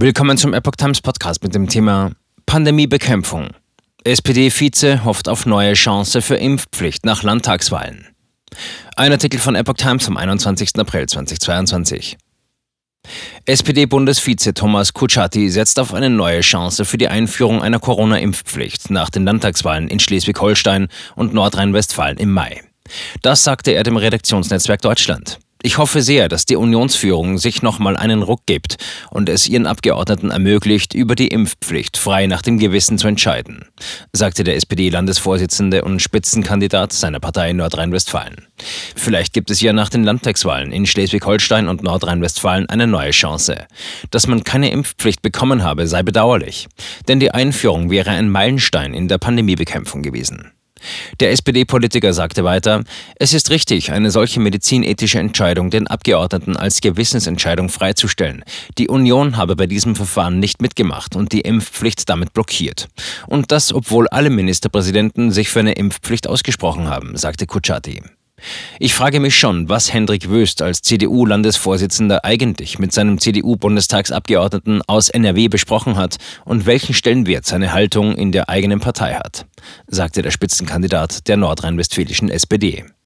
Willkommen zum Epoch Times Podcast mit dem Thema Pandemiebekämpfung. SPD-Vize hofft auf neue Chance für Impfpflicht nach Landtagswahlen. Ein Artikel von Epoch Times vom 21. April 2022. SPD-Bundesvize Thomas Kutschaty setzt auf eine neue Chance für die Einführung einer Corona-Impfpflicht nach den Landtagswahlen in Schleswig-Holstein und Nordrhein-Westfalen im Mai. Das sagte er dem Redaktionsnetzwerk Deutschland. Ich hoffe sehr, dass die Unionsführung sich nochmal einen Ruck gibt und es ihren Abgeordneten ermöglicht, über die Impfpflicht frei nach dem Gewissen zu entscheiden, sagte der SPD-Landesvorsitzende und Spitzenkandidat seiner Partei in Nordrhein-Westfalen. Vielleicht gibt es ja nach den Landtagswahlen in Schleswig-Holstein und Nordrhein-Westfalen eine neue Chance. Dass man keine Impfpflicht bekommen habe, sei bedauerlich, denn die Einführung wäre ein Meilenstein in der Pandemiebekämpfung gewesen. Der SPD-Politiker sagte weiter, es ist richtig, eine solche medizinethische Entscheidung den Abgeordneten als Gewissensentscheidung freizustellen. Die Union habe bei diesem Verfahren nicht mitgemacht und die Impfpflicht damit blockiert. Und das, obwohl alle Ministerpräsidenten sich für eine Impfpflicht ausgesprochen haben, sagte Kutschaty. Ich frage mich schon, was Hendrik Wöst als CDU-Landesvorsitzender eigentlich mit seinem CDU-Bundestagsabgeordneten aus NRW besprochen hat und welchen Stellenwert seine Haltung in der eigenen Partei hat, sagte der Spitzenkandidat der nordrhein-westfälischen SPD.